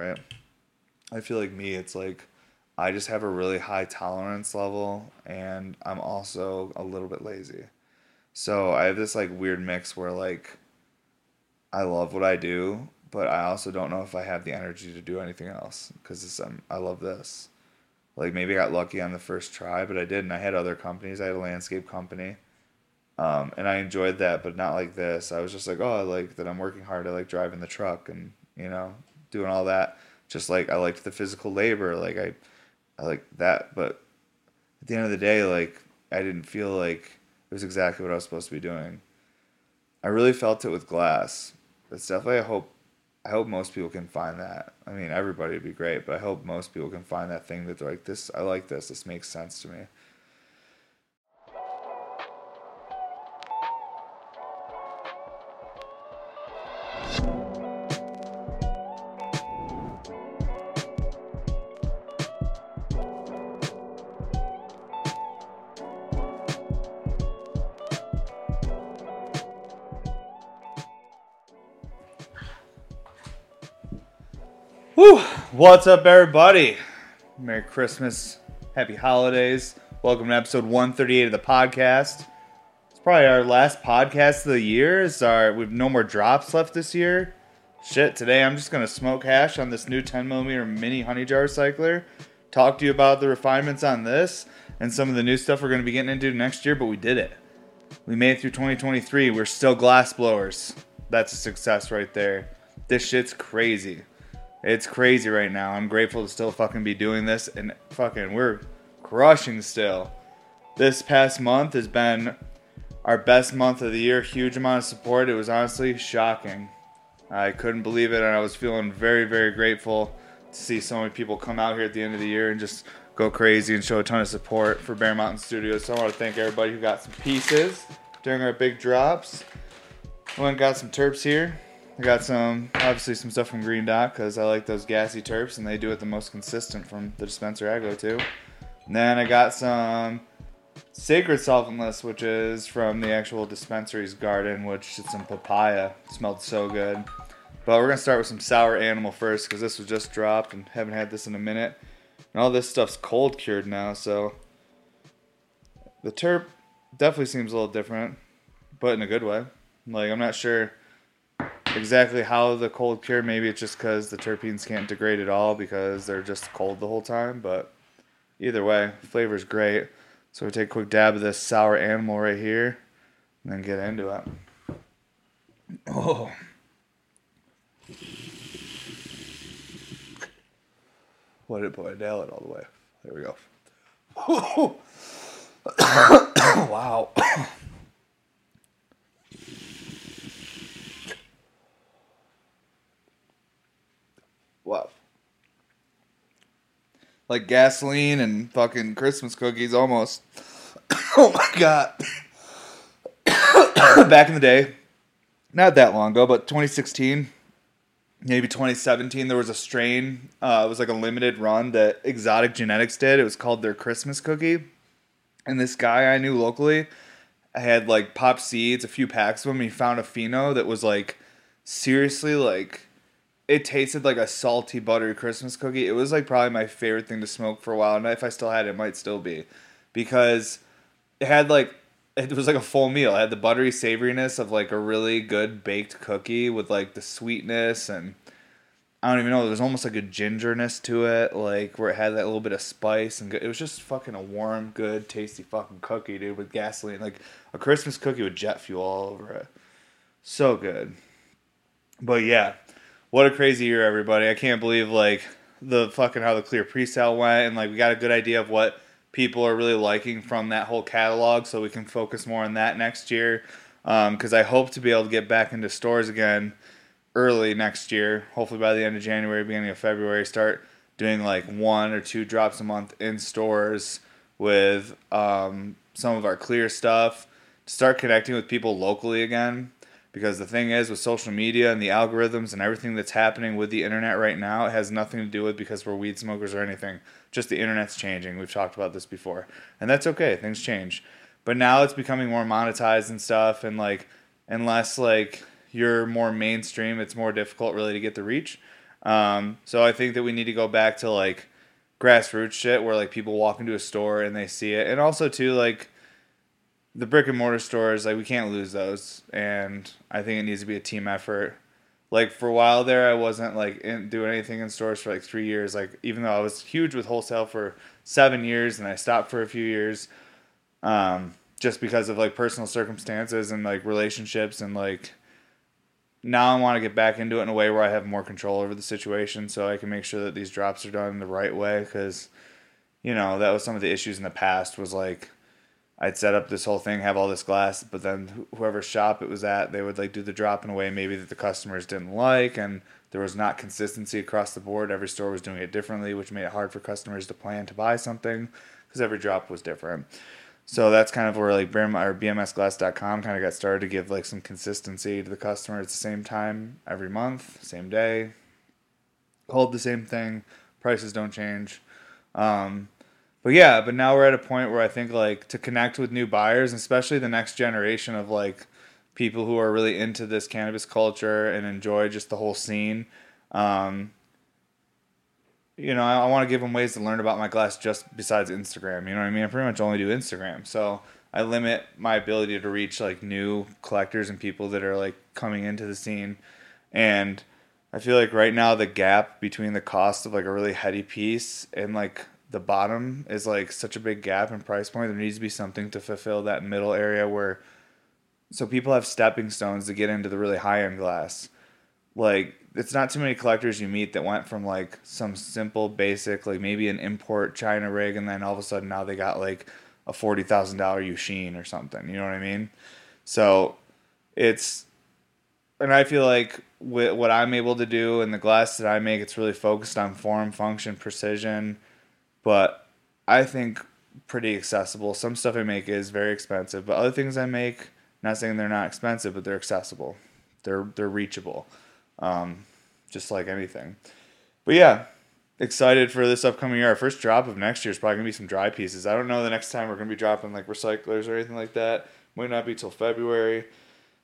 right? I feel like me, it's like I just have a really high tolerance level and I'm also a little bit lazy. So I have this like weird mix where like I love what I do, but I also don't know if I have the energy to do anything else because um, I love this. Like maybe I got lucky on the first try, but I didn't. I had other companies. I had a landscape company, um, and I enjoyed that, but not like this. I was just like, oh, I like that I'm working hard. I like driving the truck and you know doing all that. Just like I liked the physical labor. Like I, I like that. But at the end of the day, like I didn't feel like it was exactly what I was supposed to be doing. I really felt it with glass. It's definitely I hope I hope most people can find that. I mean, everybody would be great, but I hope most people can find that thing that they're like, this, I like this. This makes sense to me. What's up, everybody? Merry Christmas, Happy Holidays. Welcome to episode 138 of the podcast. It's probably our last podcast of the year. It's our we've no more drops left this year. Shit, today I'm just gonna smoke hash on this new 10 millimeter mini honey jar cycler. Talk to you about the refinements on this and some of the new stuff we're gonna be getting into next year. But we did it. We made it through 2023. We're still glass blowers. That's a success right there. This shit's crazy. It's crazy right now. I'm grateful to still fucking be doing this and fucking we're crushing still. This past month has been our best month of the year. Huge amount of support. It was honestly shocking. I couldn't believe it and I was feeling very, very grateful to see so many people come out here at the end of the year and just go crazy and show a ton of support for Bear Mountain Studios. So I want to thank everybody who got some pieces during our big drops. Went and got some terps here. I got some, obviously, some stuff from Green Dot because I like those gassy terps and they do it the most consistent from the dispenser I go to. And then I got some Sacred Solventless, which is from the actual dispensary's garden, which is some papaya. It smelled so good. But we're to start with some Sour Animal first because this was just dropped and haven't had this in a minute. And all this stuff's cold cured now, so the terp definitely seems a little different, but in a good way. Like, I'm not sure exactly how the cold cure. Maybe it's just because the terpenes can't degrade at all because they're just cold the whole time. But either way, flavor's great. So we take a quick dab of this sour animal right here, and then get into it. Oh. What did boy nail it all the way? There we go. wow. Wow. Like gasoline and fucking Christmas cookies almost. oh my god. Back in the day, not that long ago, but 2016, maybe 2017, there was a strain. Uh, it was like a limited run that Exotic Genetix did. It was called their Christmas cookie. And this guy I knew locally I had like pop seeds, a few packs of them. He found a pheno that was like seriously like it tasted like a salty buttery Christmas cookie. It was like probably my favorite thing to smoke for a while, and if I still had it, it might still be, because it had like it was like a full meal. It had the buttery savoriness of like a really good baked cookie with like the sweetness and I don't even know. There was almost like a gingerness to it, like where it had that little bit of spice and it was just fucking a warm, good, tasty fucking cookie, dude, with gasoline, like a Christmas cookie with jet fuel all over it. So good. But yeah, what a crazy year, everybody! I can't believe like the fucking how the clear pre-sale went, and like we got a good idea of what people are really liking from that whole catalog, so we can focus more on that next year. Because um, I hope to be able to get back into stores again early next year. Hopefully by the end of January, beginning of February, start doing like one or two drops a month in stores with um, some of our clear stuff. Start connecting with people locally again because the thing is with social media and the algorithms and everything that's happening with the internet right now it has nothing to do with because we're weed smokers or anything. Just the internet's changing. We've talked about this before. And that's okay. Things change. But now it's becoming more monetized and stuff. And like unless like you're more mainstream it's more difficult really to get the reach. Um, so I think that we need to go back to like grassroots shit where like people walk into a store and they see it, and also too like the brick and mortar stores like we can't lose those, and I think it needs to be a team effort. Like for a while there, I wasn't like in, doing anything in stores for like three years. Like even though I was huge with wholesale for seven years, and I stopped for a few years, um, just because of like personal circumstances and like relationships and like now I want to get back into it in a way where I have more control over the situation so I can make sure that these drops are done the right way because you know that was some of the issues in the past was like I'd set up this whole thing have all this glass but then whoever shop it was at they would like do the drop in a way maybe that the customers didn't like and there was not consistency across the board. Every store was doing it differently which made it hard for customers to plan to buy something because every drop was different. So that's kind of where like BM or BMSGlass.com kind of got started to give like some consistency to the customer at the same time every month, same day, hold the same thing, prices don't change. Um, but yeah, but now we're at a point where I think like to connect with new buyers, especially the next generation of like people who are really into this cannabis culture and enjoy just the whole scene. Um, you know, I, I want to give them ways to learn about my glass just besides Instagram. You know what I mean? I pretty much only do Instagram. So I limit my ability to reach like new collectors and people that are like coming into the scene. And I feel like right now the gap between the cost of like a really heady piece and like the bottom is like such a big gap in price point. There needs to be something to fulfill that middle area where so people have stepping stones to get into the really high end glass. Like it's not too many collectors you meet that went from like some simple basic like maybe an import China rig and then all of a sudden now they got like a forty thousand dollar Yushin or something. You know what I mean? So it's and I feel like what I'm able to do and the glass that I make, it's really focused on form, function, precision, but I think pretty accessible. Some stuff I make is very expensive, but other things I make, not saying they're not expensive, but they're accessible. They're they're reachable um, just like anything. But yeah, excited for this upcoming year. Our first drop of next year is probably gonna be some dry pieces. I don't know the next time we're gonna be dropping like recyclers or anything like that. Might not be till February.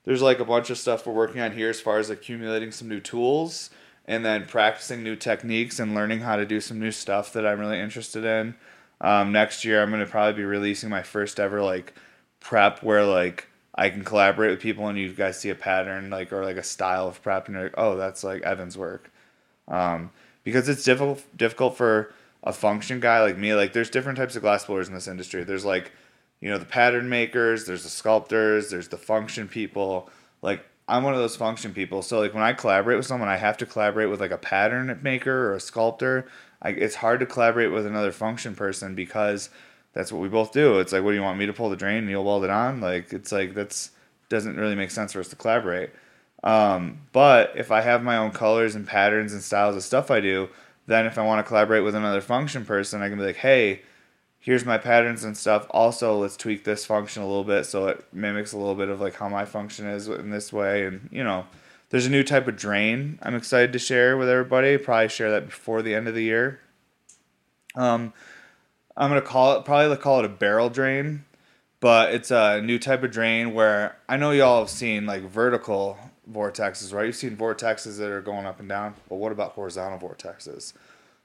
There's like a bunch of stuff we're working on here as far as accumulating some new tools and then practicing new techniques and learning how to do some new stuff that I'm really interested in. Um, next year, I'm gonna probably be releasing my first ever like prep where like I can collaborate with people and you guys see a pattern like or like a style of prep and you're like, oh, that's like Evan's work. Um, because it's difficult difficult for a function guy like me. Like there's different types of glass blowers in this industry. There's like, you know, the pattern makers, there's the sculptors, there's the function people. Like I'm one of those function people. So like when I collaborate with someone, I have to collaborate with like a pattern maker or a sculptor. I, it's hard to collaborate with another function person because that's what we both do. It's like, what do you want me to pull the drain and you'll weld it on? Like, it's like that's doesn't really make sense for us to collaborate. Um, but if I have my own colors and patterns and styles of stuff I do, then if I want to collaborate with another function person, I can be like, hey, here's my patterns and stuff. Also, let's tweak this function a little bit so it mimics a little bit of like how my function is in this way. And you know, there's a new type of drain I'm excited to share with everybody. Probably share that before the end of the year. Um, I'm gonna call it probably call it a barrel drain, but it's a new type of drain where I know y'all have seen like vertical vortexes, right? You've seen vortexes that are going up and down. But what about horizontal vortexes?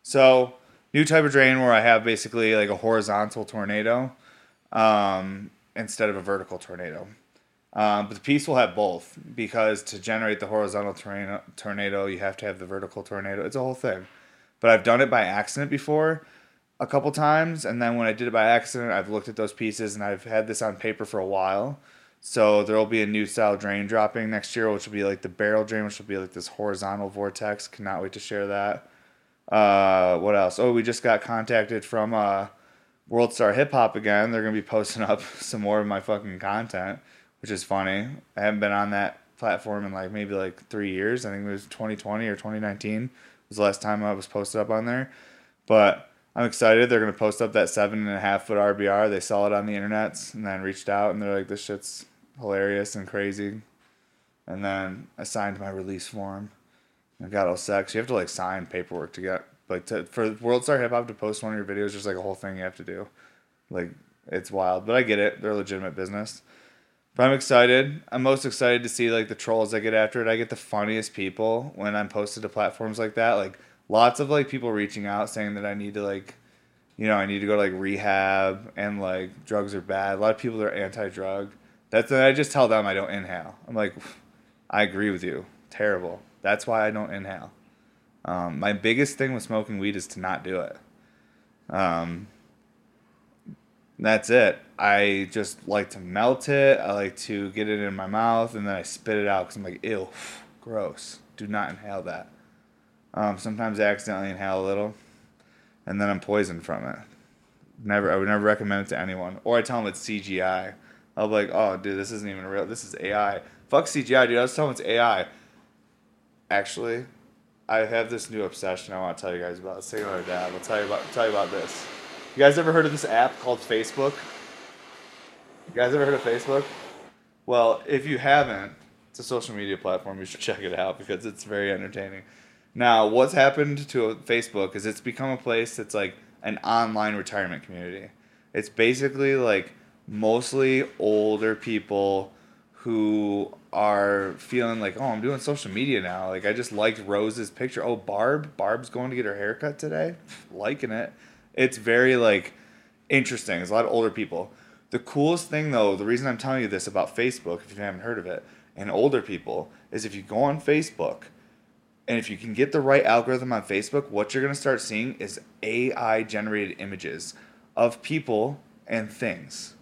So new type of drain where I have basically like a horizontal tornado um, instead of a vertical tornado. Um, but the piece will have both because to generate the horizontal tornado, tornado, you have to have the vertical tornado. It's a whole thing. But I've done it by accident before, a couple times, and then when I did it by accident, I've looked at those pieces and I've had this on paper for a while. So there will be a new style drain dropping next year, which will be like the barrel drain, which will be like this horizontal vortex. Cannot wait to share that. Uh, what else? Oh, we just got contacted from uh, World Star Hip Hop again. They're gonna be posting up some more of my fucking content, which is funny. I haven't been on that platform in like maybe like three years. I think it was 2020 or 2019 was the last time I was posted up on there. But I'm excited. They're gonna post up that seven and a half foot RBR. They saw it on the internet and then reached out and they're like, "This shit's hilarious and crazy." And then I signed my release form. I got all sex. You have to like sign paperwork to get like to for World Star Hip Hop to post one of your videos. Just like a whole thing you have to do. Like it's wild, but I get it. They're a legitimate business. But I'm excited. I'm most excited to see like the trolls that get after it. I get the funniest people when I'm posted to platforms like that. Like lots of like people reaching out saying that I need to like, you know, I need to go to like rehab and like drugs are bad. A lot of people are anti-drug. That's I just tell them I don't inhale. I'm like, I agree with you. Terrible. That's why I don't inhale. Um, my biggest thing with smoking weed is to not do it. Um, that's it. I just like to melt it. I like to get it in my mouth and then I spit it out because I'm like, ew, gross. Do not inhale that. Um, sometimes I accidentally inhale a little, and then I'm poisoned from it. Never, I would never recommend it to anyone. Or I tell them it's CGI. I'll be like, oh, dude, this isn't even real. This is AI. Fuck CGI, dude. I was telling them it's AI. Actually, I have this new obsession I want to tell you guys about. Let's take another dab. I'll tell you about tell you about this. You guys ever heard of this app called Facebook? You guys ever heard of Facebook? Well, if you haven't, it's a social media platform. You should check it out because it's very entertaining. Now, what's happened to Facebook is it's become a place that's like an online retirement community. It's basically like mostly older people who are feeling like, oh, I'm doing social media now. Like I just liked Rose's picture. Oh, Barb, Barb's going to get her haircut today. Liking it. It's very like interesting. There's a lot of older people. The coolest thing though, the reason I'm telling you this about Facebook, if you haven't heard of it, and older people, is if you go on Facebook and if you can get the right algorithm on Facebook, what you're gonna start seeing is AI generated images of people and things.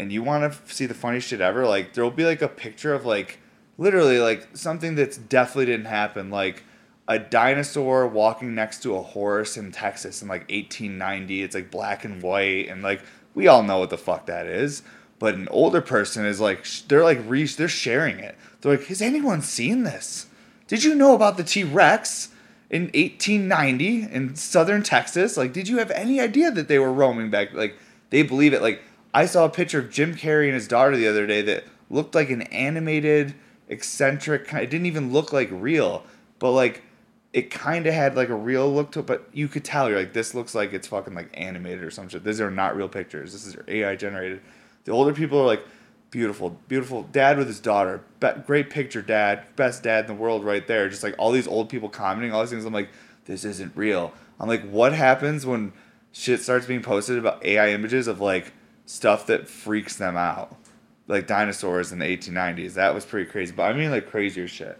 And you wanna see the funniest shit ever? Like there'll be like a picture of like literally like something that's definitely didn't happen, like a dinosaur walking next to a horse in Texas in like 1890. It's like black and white, and like we all know what the fuck that is. But an older person is like they're like re- they're sharing it. They're like, has anyone seen this? Did you know about the T Rex in 1890 in southern Texas? Like, did you have any idea that they were roaming back? Like, they believe it. Like, I saw a picture of Jim Carrey and his daughter the other day that looked like an animated, eccentric. It didn't even look like real, but like it kind of had like a real look to it, but you could tell you're like, this looks like it's fucking like animated or some shit. These are not real pictures. This is AI generated. The older people are like, beautiful, beautiful dad with his daughter, Be- great picture, dad, best dad in the world, right there. Just like all these old people commenting, all these things. I'm like, this isn't real. I'm like, what happens when shit starts being posted about AI images of like stuff that freaks them out, like dinosaurs in the 1890s? That was pretty crazy. But I mean, like crazier shit.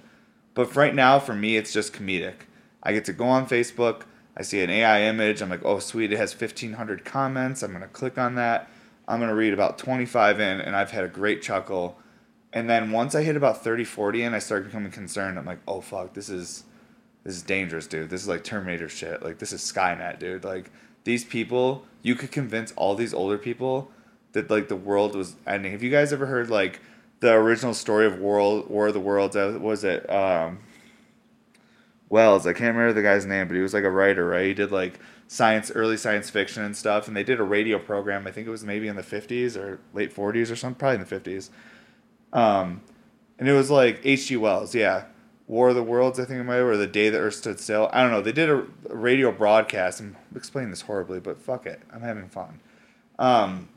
But right now, for me, it's just comedic. I get to go on Facebook. I see an AI image. I'm like, oh, sweet, it has 1,500 comments. I'm going to click on that. I'm going to read about 25 in, and I've had a great chuckle. And then once I hit about 30, 40 in, I start becoming concerned. I'm like, oh, fuck, this is. This is dangerous, dude. This is like Terminator shit. Like this is Skynet, dude. Like these people, you could convince all these older people that like the world was ending. Have you guys ever heard like the original story of World War of the Worlds? Was it um, Wells? I can't remember the guy's name, but he was like a writer, right? He did like science, early science fiction and stuff, and they did a radio program. I think it was maybe in the fifties or late forties or something, probably in the fifties. Um, and it was like H.G. Wells, yeah. War of the Worlds, I think it might, or the Day the Earth Stood Still. I don't know. They did a, a radio broadcast. I'm explaining this horribly, but fuck it, I'm having fun. Um,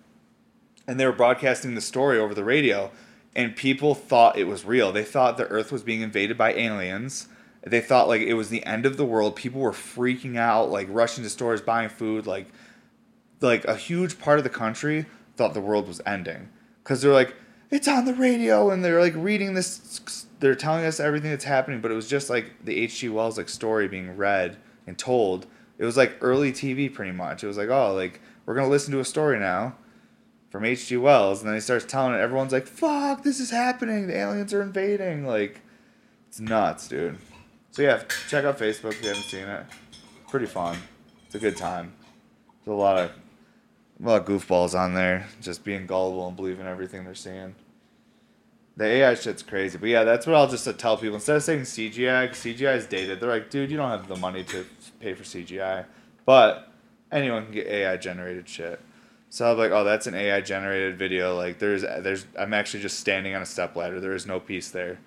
and they were broadcasting the story over the radio, and people thought it was real. They thought the Earth was being invaded by aliens. They thought like it was the end of the world. People were freaking out, like rushing to stores, buying food. Like, like a huge part of the country thought the world was ending because they're like, it's on the radio, and they're like reading this. They're telling us everything that's happening, but it was just like the H.G. Wells like story being read and told. It was like early TV, pretty much. It was like, oh, like we're gonna listen to a story now from H.G. Wells, and then he starts telling it. Everyone's like, "Fuck, this is happening! The aliens are invading!" Like, it's nuts, dude. So yeah, check out Facebook if you haven't seen it. Pretty fun. It's a good time. There's a lot of a lot of goofballs on there, just being gullible and believing everything they're seeing. The AI shit's crazy, but yeah, that's what I'll just uh, tell people. Instead of saying CGI, CGI is dated. They're like, dude, you don't have the money to pay for CGI, but anyone can get AI generated shit. So I'm like, oh, that's an AI generated video. Like, there's, there's, I'm actually just standing on a step ladder. There is no piece there,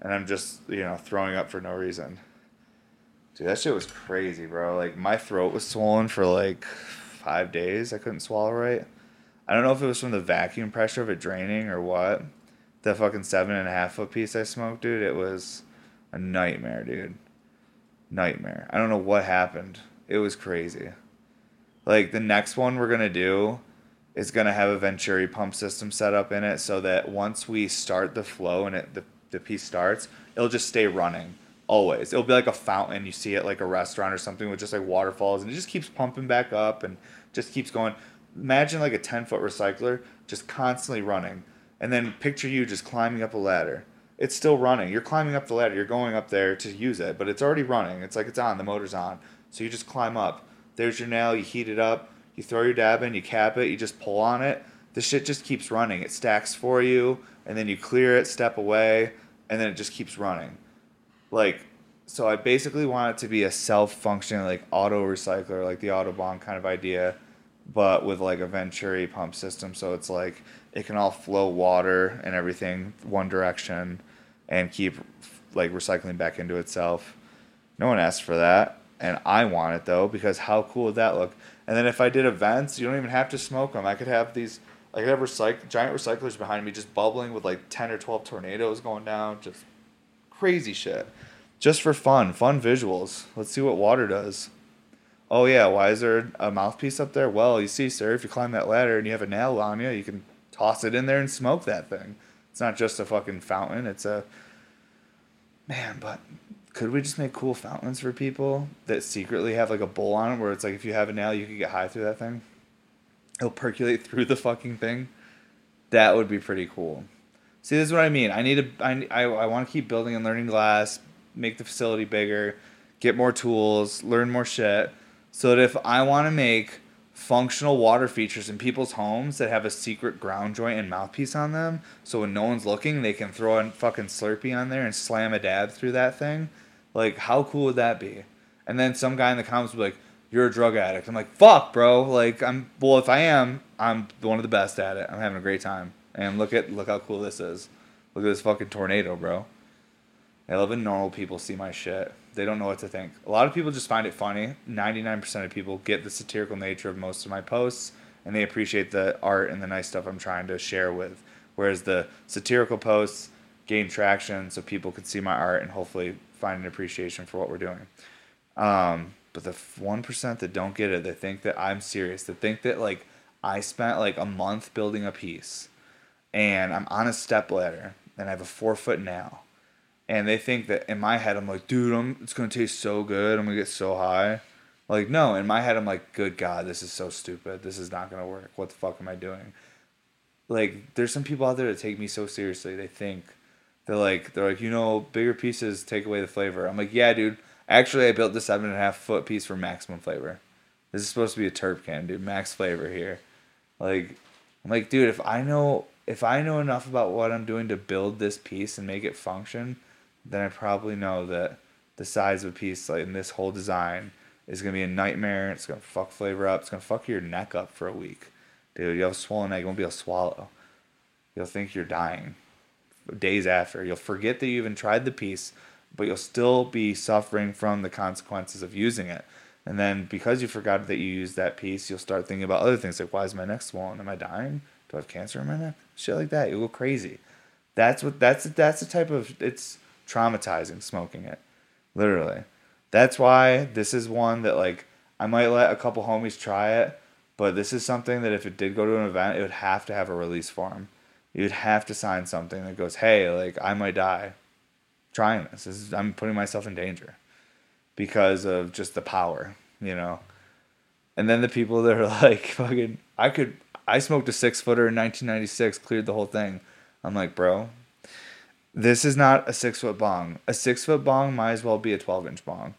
and I'm just, you know, throwing up for no reason. Dude, that shit was crazy, bro. Like, my throat was swollen for like five days. I couldn't swallow right. I don't know if it was from the vacuum pressure of it draining or what. The fucking seven and a half foot piece I smoked, dude, it was a nightmare, dude. Nightmare. I don't know what happened. It was crazy. Like the next one we're gonna do is gonna have a Venturi pump system set up in it so that once we start the flow and it the, the piece starts, it'll just stay running always. It'll be like a fountain you see at like a restaurant or something with just like waterfalls and it just keeps pumping back up and just keeps going. Imagine like a 10 foot recycler just constantly running. And then picture you just climbing up a ladder. It's still running. You're climbing up the ladder. You're going up there to use it, but it's already running. It's like it's on. The motor's on. So you just climb up. There's your nail. You heat it up. You throw your dab in. You cap it. You just pull on it. The shit just keeps running. It stacks for you, and then you clear it, step away, and then it just keeps running. Like, so I basically want it to be a self-functioning like auto recycler, like the Autobahn kind of idea, but with like a Venturi pump system. So it's like it can all flow water and everything one direction, and keep like recycling back into itself. No one asked for that, and I want it though because how cool would that look? And then if I did events, you don't even have to smoke them. I could have these. I could have recyc- giant recyclers behind me just bubbling with like 10 or 12 tornadoes going down. Just crazy shit just for fun, fun visuals. Let's see what water does. Oh yeah, why is there a mouthpiece up there? Well, you see, sir, if you climb that ladder and you have a nail on you, you can toss it in there and smoke that thing. It's not just a fucking fountain. It's a man, but could we just make cool fountains for people that secretly have like a bowl on it where it's like if you have a nail, you could get high through that thing. It'll percolate through the fucking thing. That would be pretty cool. See, this is what I mean. I need to. I I, I want to keep building and learning glass, make the facility bigger, get more tools, learn more shit, so that if I want to make functional water features in people's homes that have a secret ground joint and mouthpiece on them, so when no one's looking, they can throw a fucking Slurper on there and slam a dab through that thing. Like, how cool would that be? And then some guy in the comments would be like, "You're a drug addict." I'm like, "Fuck, bro!" Like, I'm well. If I am, I'm one of the best at it. I'm having a great time. And look at look how cool this is. Look at this fucking tornado, bro. I love when normal people see my shit. They don't know what to think. A lot of people just find it funny. 99% of people get the satirical nature of most of my posts and they appreciate the art and the nice stuff I'm trying to share with. Whereas the satirical posts gain traction so people can see my art and hopefully find an appreciation for what we're doing. Um, but the 1% that don't get it, they think that I'm serious. They think that like I spent like a month building a piece and I'm on a step ladder and I have a four foot nail and they think that in my head I'm like, dude, I'm, it's gonna taste so good. I'm gonna get so high. Like no, in my head I'm like, good God, this is so stupid. This is not gonna work. What the fuck am I doing? Like there's some people out there that take me so seriously. They think they're like they're like you know bigger pieces take away the flavor. I'm like yeah, dude. Actually, I built the seven and a half foot piece for maximum flavor. This is supposed to be a terp can, dude. Max flavor here. Like I'm like, dude, if I know if I know enough about what I'm doing to build this piece and make it function then I probably know that the size of a piece like in this whole design is gonna be a nightmare. It's gonna fuck flavor up. It's gonna fuck your neck up for a week, dude. You have a swollen neck. You won't be able to swallow. You'll think you're dying. Days after, you'll forget that you even tried the piece, but you'll still be suffering from the consequences of using it. And then because you forgot that you used that piece, you'll start thinking about other things like, why is my neck swollen? Am I dying? Do I have cancer in my neck? Shit like that. You'll go crazy. That's what. That's that's the type of. It's traumatizing smoking it. Literally. That's why this is one that like I might let a couple homies try it, but this is something that if it did go to an event, it would have to have a release form. You'd have to sign something that goes, "Hey, like I might die trying this. this is, I'm putting myself in danger because of just the power, you know." And then the people that are like, "Fucking, I could." I smoked a six footer in 1996, cleared the whole thing. I'm like, bro, this is not a six foot bong. A six foot bong might as well be a 12 inch bong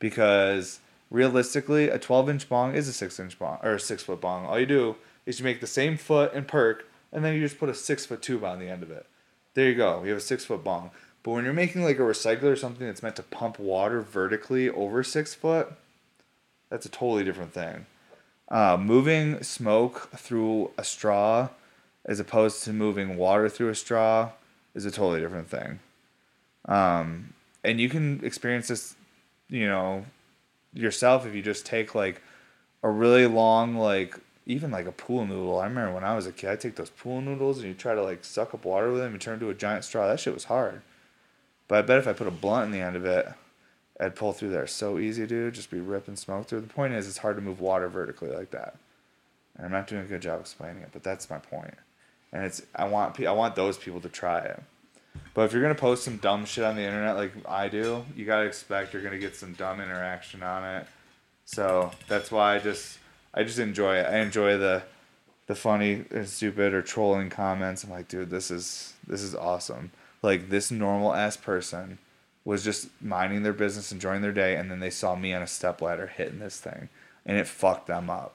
because realistically, a 12 inch bong is a six inch bong or a six foot bong. All you do is you make the same foot and perk, and then you just put a six foot tube on the end of it. There you go. You have a six foot bong. But when you're making like a recycler or something that's meant to pump water vertically over six foot, that's a totally different thing. Uh, moving smoke through a straw as opposed to moving water through a straw is a totally different thing. Um, and you can experience this, you know, yourself if you just take like a really long, like, even like a pool noodle. I remember when I was a kid, I take those pool noodles and you try to like suck up water with them and turn into a giant straw. That shit was hard. But I bet if I put a blunt in the end of it, I'd pull through there so easy, dude. Just be ripping smoke through. The point is, it's hard to move water vertically like that. And I'm not doing a good job explaining it, but that's my point. And it's I want I want those people to try it. But if you're gonna post some dumb shit on the internet like I do, you gotta expect you're gonna get some dumb interaction on it. So that's why I just I just enjoy it. I enjoy the the funny and stupid or trolling comments. I'm like, dude, this is this is awesome. Like this normal ass person was just minding their business, enjoying their day, and then they saw me on a step ladder hitting this thing, and it fucked them up.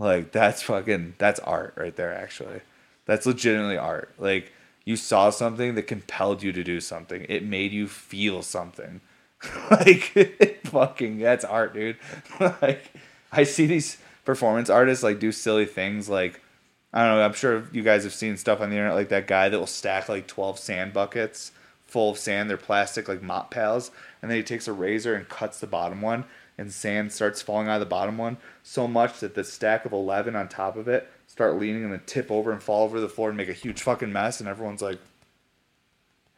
Like that's fucking that's art right there. Actually, that's legitimately art. Like you saw something that compelled you to do something. It made you feel something. like fucking that's art, dude. like I see these performance artists like do silly things like I don't know, I'm sure you guys have seen stuff on the internet like that guy that will stack like 12 sand buckets full of sand, they're plastic like mop pails, and then he takes a razor and cuts the bottom one and sand starts falling out of the bottom one so much that the stack of 11 on top of it start leaning and then tip over and fall over the floor and make a huge fucking mess and everyone's like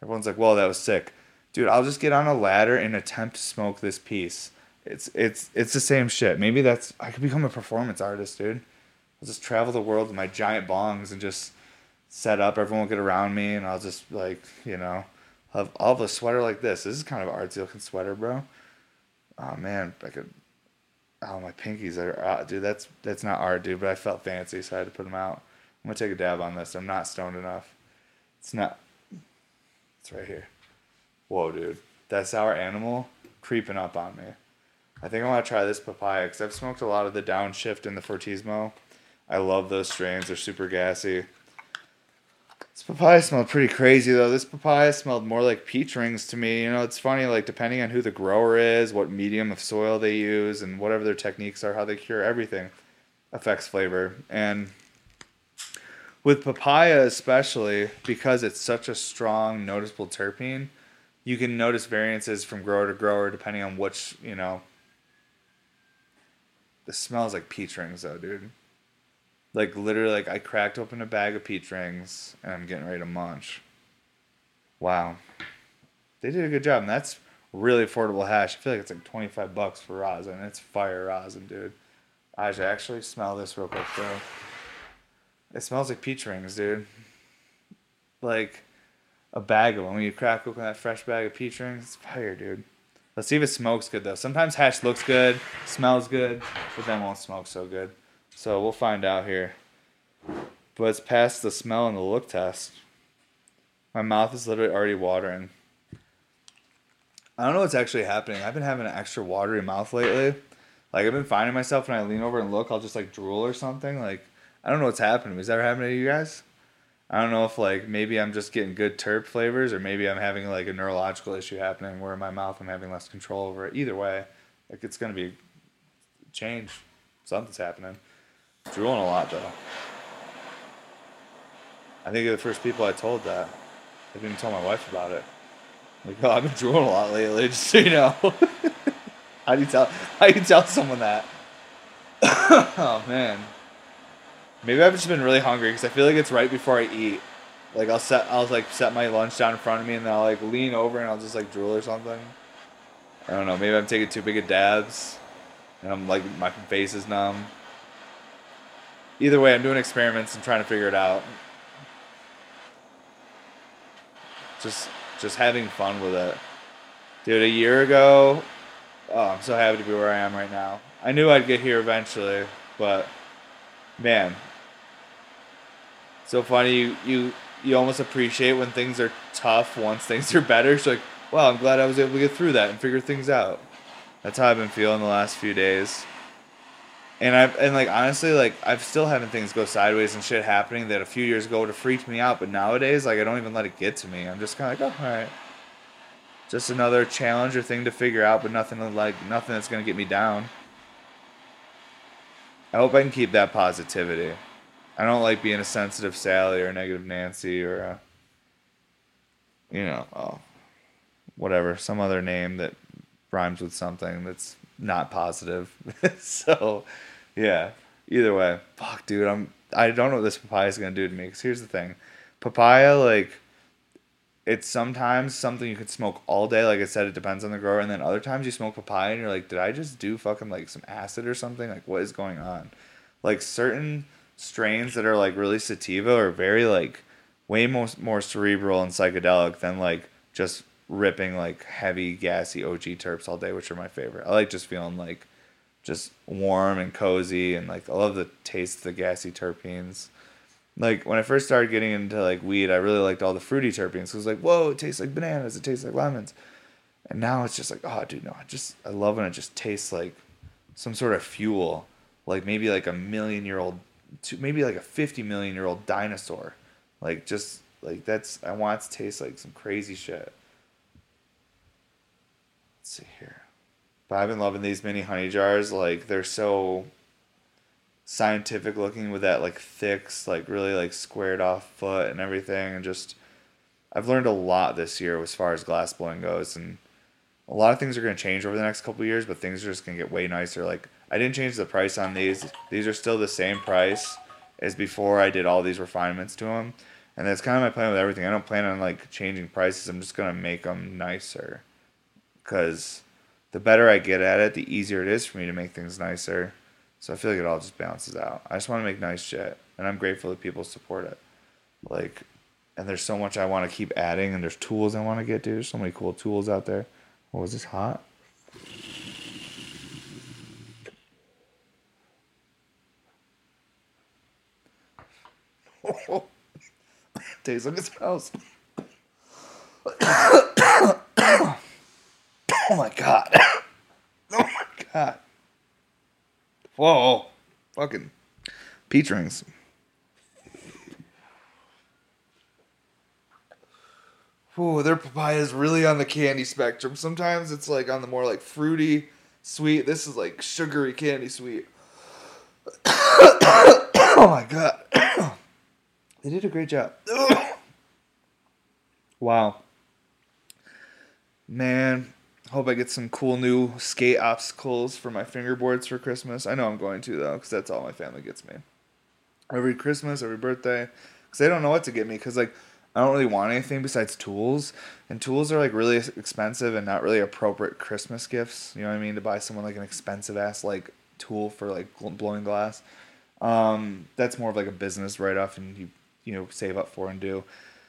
everyone's like, "Well, that was sick." Dude, I'll just get on a ladder and attempt to smoke this piece. It's it's it's the same shit. Maybe that's I could become a performance artist, dude. I'll just travel the world with my giant bongs and just set up. Everyone will get around me, and I'll just like you know, have all of a sweater like this. This is kind of an artsy looking sweater, bro. Oh man, I could. Oh my pinkies are out, dude. That's that's not art, dude. But I felt fancy, so I had to put them out. I'm gonna take a dab on this. I'm not stoned enough. It's not. It's right here. Whoa, dude. That sour animal creeping up on me. I think I want to try this papaya because I've smoked a lot of the downshift and the Fortismo. I love those strains. They're super gassy. This papaya smelled pretty crazy though. This papaya smelled more like peach rings to me. You know, it's funny, like depending on who the grower is, what medium of soil they use, and whatever their techniques are, how they cure everything affects flavor. And with papaya especially, because it's such a strong, noticeable terpene, you can notice variances from grower to grower depending on which, you know. This smells like peach rings though, dude. Like literally, like I cracked open a bag of peach rings and I'm getting ready to munch. Wow, they did a good job, and that's really affordable hash. I feel like it's like twenty five bucks for rosin. It's fire rosin, dude. I should actually smell this real quick, bro. It smells like peach rings, dude. Like a bag of them. When you crack open that fresh bag of peach rings, it's fire, dude. Let's see if it smokes good though. Sometimes hash looks good, smells good, but then won't smoke so good. So we'll find out here. But it's past the smell and the look test. My mouth is literally already watering. I don't know what's actually happening. I've been having an extra watery mouth lately. Like I've been finding myself when I lean over and look, I'll just like drool or something. Like I don't know what's happening. Is that ever happening to you guys? I don't know if like maybe I'm just getting good terp flavors or maybe I'm having like a neurological issue happening where in my mouth I'm having less control over it. Either way, like it's gonna be change. Something's happening. Drooling a lot though. I think the first people I told that. I didn't tell my wife about it. Like, oh, I've been drooling a lot lately, just so you know. how do you tell how do you tell someone that? oh man. Maybe I've just been really hungry because I feel like it's right before I eat. Like I'll set I'll like set my lunch down in front of me and then I'll like lean over and I'll just like drool or something. I don't know. Maybe I'm taking too big of dabs, and I'm like my face is numb. Either way, I'm doing experiments and trying to figure it out. Just just having fun with it. Dude, a year ago, oh, I'm so happy to be where I am right now. I knew I'd get here eventually, but man, so funny you you you almost appreciate when things are tough once things are better. So like, wow, I'm glad I was able to get through that and figure things out. That's how I've been feeling the last few days. And I've and like honestly, like I've still having things go sideways and shit happening that a few years ago would have freaked me out, but nowadays like I don't even let it get to me. I'm just kind of like, oh, all right, just another challenge or thing to figure out, but nothing like nothing that's gonna get me down. I hope I can keep that positivity. I don't like being a sensitive Sally or a negative Nancy or a, you know, oh, whatever, some other name that rhymes with something that's not positive. so, yeah, Either way, fuck, dude. I'm. I don't know what this papaya is gonna do to me. Cause here's the thing, papaya like. It's sometimes something you could smoke all day. Like I said, it depends on the grower. And then other times you smoke papaya and you're like, did I just do fucking like some acid or something? Like, what is going on? Like certain strains that are like really sativa are very like way more more cerebral and psychedelic than like just ripping like heavy gassy OG terps all day, which are my favorite. I like just feeling like just warm and cozy and like I love the taste of the gassy terpenes. Like when I first started getting into like weed, I really liked all the fruity terpenes. It was like, whoa, it tastes like bananas, it tastes like lemons. And now it's just like, oh dude, no, I just I love when it just tastes like some sort of fuel. Like maybe like a million year old maybe like a fifty million year old dinosaur. Like just like that's I want it to taste like some crazy shit. Let's see here. But I've been loving these mini honey jars. Like they're so scientific looking with that like thick, like really like squared off foot and everything, and just I've learned a lot this year as far as glass blowing goes, and a lot of things are going to change over the next couple years, but things are just going to get way nicer. Like I didn't change the price on these; these are still the same price as before I did all these refinements to them, and that's kind of my plan with everything. I don't plan on like changing prices. I'm just gonna make them nicer, because the better I get at it, the easier it is for me to make things nicer. So I feel like it all just balances out. I just want to make nice shit, and I'm grateful that people support it. Like, and there's so much I want to keep adding, and there's tools I want to get to. There's so many cool tools out there. What was this hot? Tastes like it smells. oh my god. Oh my god. Whoa. Fucking peach rings. Ooh, their papaya is really on the candy spectrum. Sometimes it's like on the more like fruity, sweet. This is like sugary candy sweet. oh my god. they did a great job. wow. Man, hope I get some cool new skate obstacles for my fingerboards for Christmas. I know I'm going to though, because that's all my family gets me. Every Christmas, every birthday, because they don't know what to get me. Because like I don't really want anything besides tools, and tools are like really expensive and not really appropriate Christmas gifts. You know what I mean? To buy someone like an expensive ass like tool for like blowing glass. Um, that's more of like a business write off, and you you know save up for and do.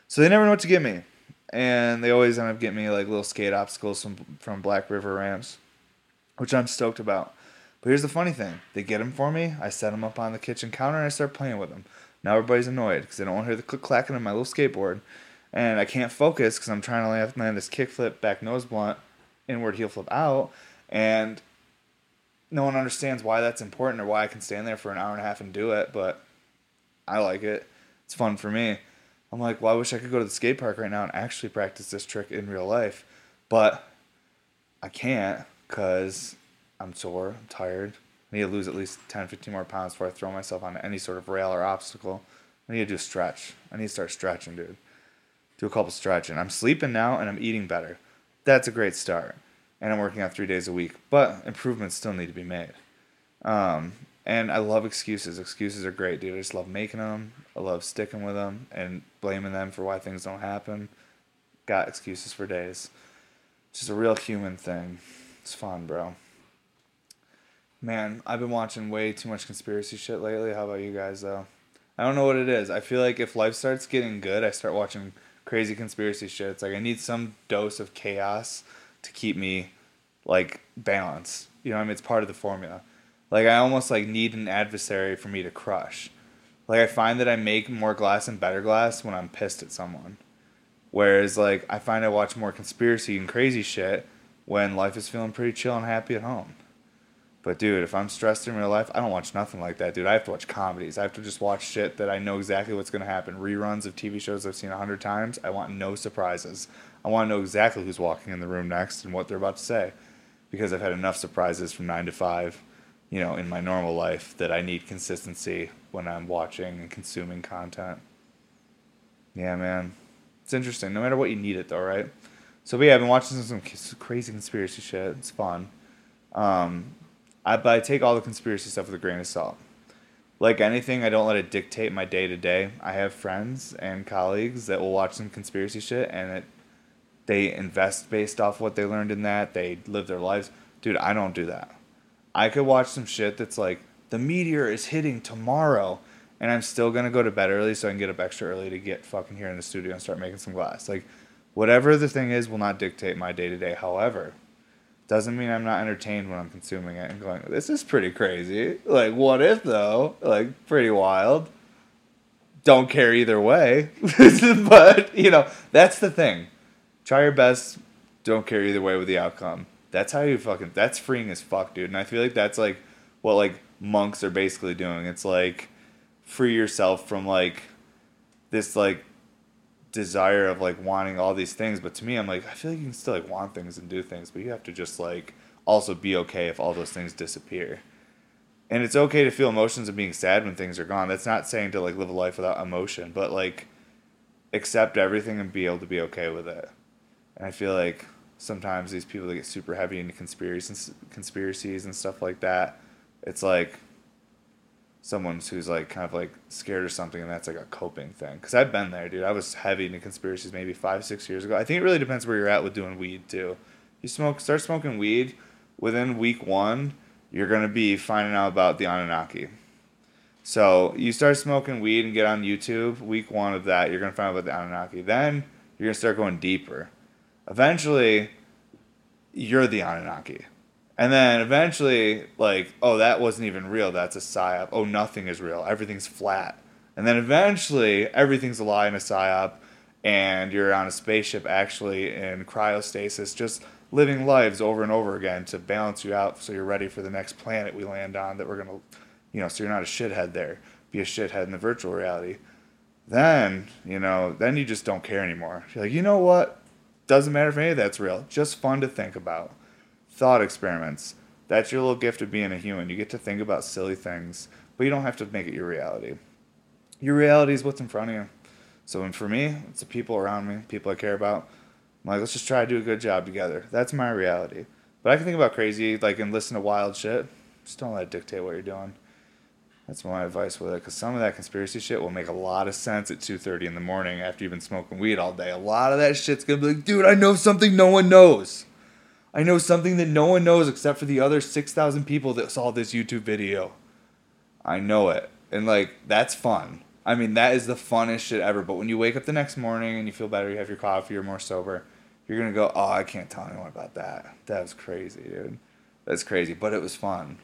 So they never know what to get me and they always end up getting me like little skate obstacles from from Black River Ramps, which I'm stoked about. But here's the funny thing: they get them for me. I set them up on the kitchen counter and I start playing with them. Now everybody's annoyed because they don't want to hear the click clacking of my little skateboard, and I can't focus because I'm trying to land, this kickflip back nose blunt, inward heel flip out, and no one understands why that's important or why I can stand there for an hour and a half and do it. But I like it. It's fun for me. I'm like, well, I wish I could go to the skate park right now and actually practice this trick in real life, but I can't because I'm sore, I'm tired. I need to lose at least 10, 15 more pounds before I throw myself on any sort of rail or obstacle. I need to do a stretch. I need to start stretching, dude. Do a couple stretching. I'm sleeping now and I'm eating better. That's a great start. And I'm working out three days a week, but improvements still need to be made. Um, and I love excuses. Excuses are great, dude. I just love making them. I love sticking with them and blaming them for why things don't happen. Got excuses for days. It's just a real human thing. It's fun, bro. Man, I've been watching way too much conspiracy shit lately. How about you guys, though? I don't know what it is. I feel like if life starts getting good, I start watching crazy conspiracy shit. It's like I need some dose of chaos to keep me like balanced. You know, I mean, it's part of the formula. Like I almost like need an adversary for me to crush. Like I find that I make more glass and better glass when I'm pissed at someone. Whereas like I find I watch more conspiracy and crazy shit when life is feeling pretty chill and happy at home. But dude, if I'm stressed in real life, I don't watch nothing like that, dude. I have to watch comedies. I have to just watch shit that I know exactly what's gonna happen. Reruns of TV shows I've seen a hundred times. I want no surprises. I want to know exactly who's walking in the room next and what they're about to say, because I've had enough surprises from nine to five you know, in my normal life that I need consistency when I'm watching and consuming content. Yeah, man. It's interesting. No matter what, you need it, though, right? So, yeah, I've been watching some crazy conspiracy shit. It's fun. Um, I, but I take all the conspiracy stuff with a grain of salt. like anything, I don't let it dictate my day to day. I have friends and colleagues that will watch some conspiracy shit and it they invest based off what they learned in that. They live their lives. Dude, I don't do that. I could watch some shit that's like the meteor is hitting tomorrow and I'm still gonna go to bed early so I can get up extra early to get fucking here in the studio and start making some glass. Like whatever the thing is will not dictate my day to day. However, doesn't mean I'm not entertained when I'm consuming it and going, this is pretty crazy. Like, what if though? Like, pretty wild. Don't care either way. but, you know, that's the thing. Try your best. Don't care either way with the outcome. That's how you fucking, that's freeing as fuck, dude. And I feel like that's like what like monks are basically doing. It's like free yourself from like this like desire of like wanting all these things but to me i'm like i feel like you can still like want things and do things but you have to just like also be okay if all those things disappear and it's okay to feel emotions of being sad when things are gone that's not saying to like live a life without emotion but like accept everything and be able to be okay with it and i feel like sometimes these people that get super heavy into conspiracies conspiracies and stuff like that it's like someone who's like kind of like scared or something and that's like a coping thing. Because i've been there dude. I was heavy into conspiracies maybe five six years ago. I think it really depends where you're at with doing weed too. You smoke start smoking weed within week one you're going to be finding out about the anunnaki. So you start smoking weed and get on youtube week one of that you're going to find out about the anunnaki. Then you're going to start going deeper eventually you're the anunnaki and then eventually, like, oh, that wasn't even real. That's a psyop. Oh, nothing is real. Everything's flat. And then eventually, everything's a lie and a psyop, and you're on a spaceship actually in cryostasis, just living lives over and over again to balance you out so you're ready for the next planet we land on that we're going to, you know, so you're not a shithead there. Be a shithead in the virtual reality. Then, you know, then you just don't care anymore. You're like, you know what? Doesn't matter if any of that's real. Just fun to think about thought experiments. That's your little gift of being a human. You get to think about silly things, but you don't have to make it your reality. Your reality is what's in front of you. So, and for me, it's the people around me, people I care about. I'm like, let's just try to do a good job together. That's my reality. But I can think about crazy, like, and listen to wild shit. Just don't let it dictate what you're doing. That's my advice with it, because some of that conspiracy shit will make a lot of sense at 2.30 in the morning after you've been smoking weed all day. A lot of that shit's going to be like, dude, I know something no one knows. I know something that no one knows except for the other 6,000 people that saw this YouTube video. I know it. And like, that's fun. I mean, that is the funnest shit ever. But when you wake up the next morning and you feel better, you have your coffee, you're more sober, you're going to go, oh, I can't tell anyone about that. That was crazy, dude. That's crazy. But it was fun.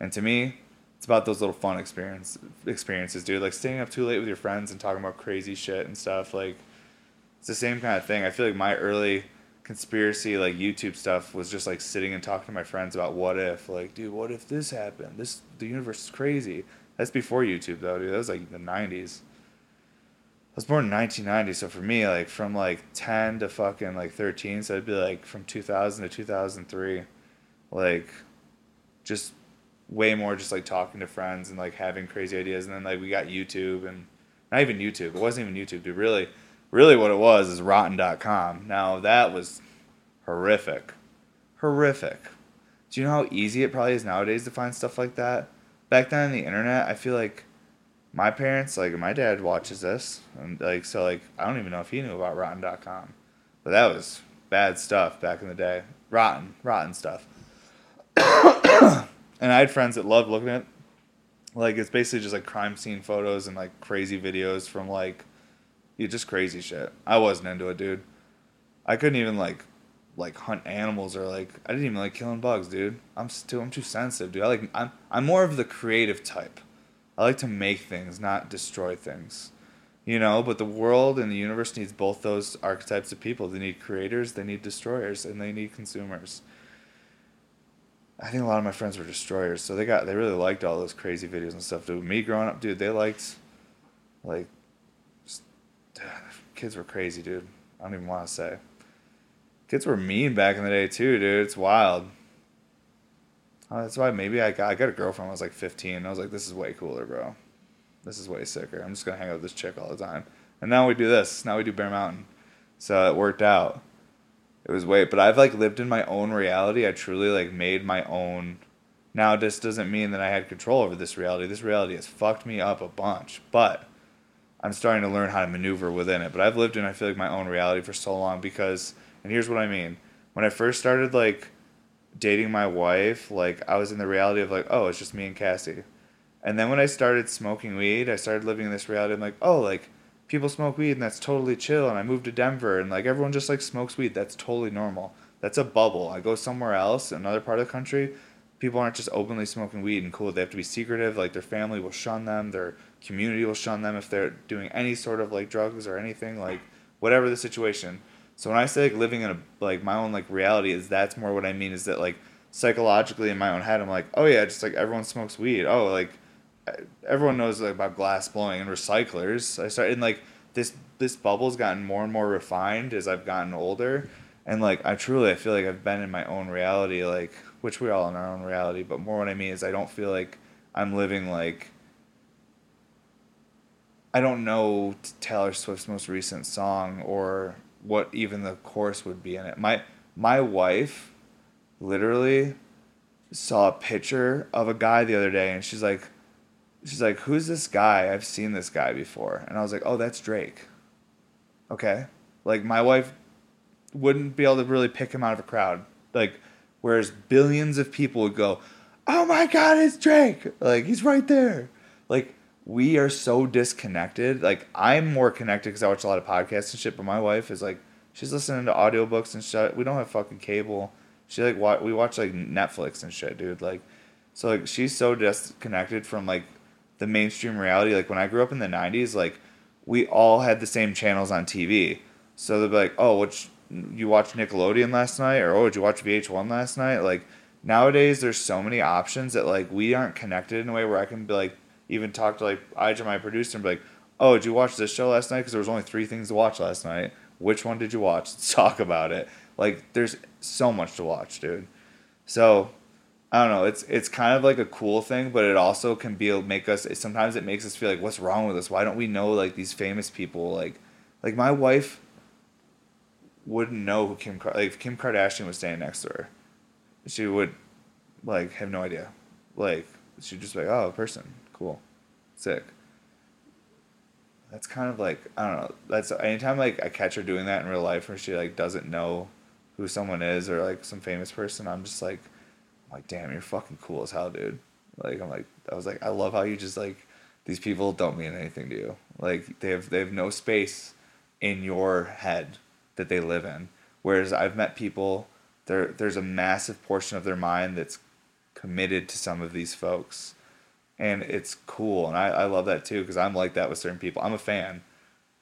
And to me, it's about those little fun experience experiences, dude. Like staying up too late with your friends and talking about crazy shit and stuff. Like, it's the same kind of thing. I feel like my early conspiracy like YouTube stuff was just like sitting and talking to my friends about what if like dude what if this happened this the universe is crazy that's before YouTube though dude that was like the 90s I was born in 1990 so for me like from like 10 to fucking like 13 so it'd be like from 2000 to 2003 like just way more just like talking to friends and like having crazy ideas and then like we got YouTube and not even YouTube it wasn't even YouTube dude really really what it was is rotten.com. Now that was horrific. Horrific. Do you know how easy it probably is nowadays to find stuff like that? Back then on the internet, I feel like my parents, like my dad watches this, and like so like I don't even know if he knew about rotten.com. But that was bad stuff back in the day. Rotten, rotten stuff. and I had friends that loved looking at like it's basically just like crime scene photos and like crazy videos from like you just crazy shit. I wasn't into it, dude. I couldn't even like like hunt animals or like I didn't even like killing bugs, dude. I'm too I'm too sensitive, dude. I like I'm I'm more of the creative type. I like to make things, not destroy things. You know, but the world and the universe needs both those archetypes of people. They need creators, they need destroyers, and they need consumers. I think a lot of my friends were destroyers, so they got they really liked all those crazy videos and stuff. Dude, me growing up, dude, they liked like kids were crazy, dude. I don't even want to say. Kids were mean back in the day too, dude. It's wild. Uh, that's why maybe I got I got a girlfriend I was like 15. I was like, this is way cooler, bro. This is way sicker. I'm just gonna hang out with this chick all the time. And now we do this. Now we do Bear Mountain. So it worked out. It was way, but I've like lived in my own reality. I truly like made my own Now, this doesn't mean that I had control over this reality. This reality has fucked me up a bunch, but I'm starting to learn how to maneuver within it. But I've lived in, I feel like, my own reality for so long because, and here's what I mean. When I first started, like, dating my wife, like, I was in the reality of, like, oh, it's just me and Cassie. And then when I started smoking weed, I started living in this reality. I'm like, oh, like, people smoke weed and that's totally chill. And I moved to Denver and, like, everyone just, like, smokes weed. That's totally normal. That's a bubble. I go somewhere else, another part of the country, people aren't just openly smoking weed and cool. They have to be secretive. Like their family will shun them. Their community will shun them if they're doing any sort of like drugs or anything. Like whatever the situation. So when I say like living in a like my own like reality is that's more what I mean is that like psychologically in my own head I'm like oh yeah just like everyone smokes weed oh like everyone knows like about glass blowing and recyclers I started in like this this bubble's gotten more and more refined as I've gotten older and like I truly I feel like I've been in my own reality like which we're all in our own reality but more what I mean is I don't feel like I'm living like I don't know Taylor Swift's most recent song or what even the chorus would be in it. My my wife literally saw a picture of a guy the other day and she's like she's like who's this guy? I've seen this guy before. And I was like, "Oh, that's Drake." Okay? Like my wife wouldn't be able to really pick him out of a crowd. Like, whereas billions of people would go, "Oh my God, it's Drake!" Like he's right there. Like we are so disconnected. Like I'm more connected because I watch a lot of podcasts and shit. But my wife is like, she's listening to audiobooks and shit. We don't have fucking cable. She like wa- we watch like Netflix and shit, dude. Like, so like she's so disconnected from like the mainstream reality. Like when I grew up in the '90s, like we all had the same channels on TV. So they'd be like, "Oh, which you watched Nickelodeon last night, or oh, did you watch VH1 last night? Like nowadays, there's so many options that like we aren't connected in a way where I can be like even talk to like Ija, my producer, and be like, oh, did you watch this show last night? Because there was only three things to watch last night. Which one did you watch? Let's talk about it. Like there's so much to watch, dude. So I don't know. It's it's kind of like a cool thing, but it also can be make us. Sometimes it makes us feel like, what's wrong with us? Why don't we know like these famous people? Like, like my wife wouldn't know who Kim like if Kim Kardashian was standing next to her, she would like have no idea. Like she'd just be like, oh, a person, cool, sick. That's kind of like I don't know. That's anytime like I catch her doing that in real life, where she like doesn't know who someone is or like some famous person, I'm just like, like, damn, you're fucking cool as hell, dude. Like I'm like, I was like, I love how you just like these people don't mean anything to you. Like they have they have no space in your head that they live in. Whereas I've met people, there there's a massive portion of their mind that's committed to some of these folks, and it's cool, and I, I love that too because I'm like that with certain people. I'm a fan.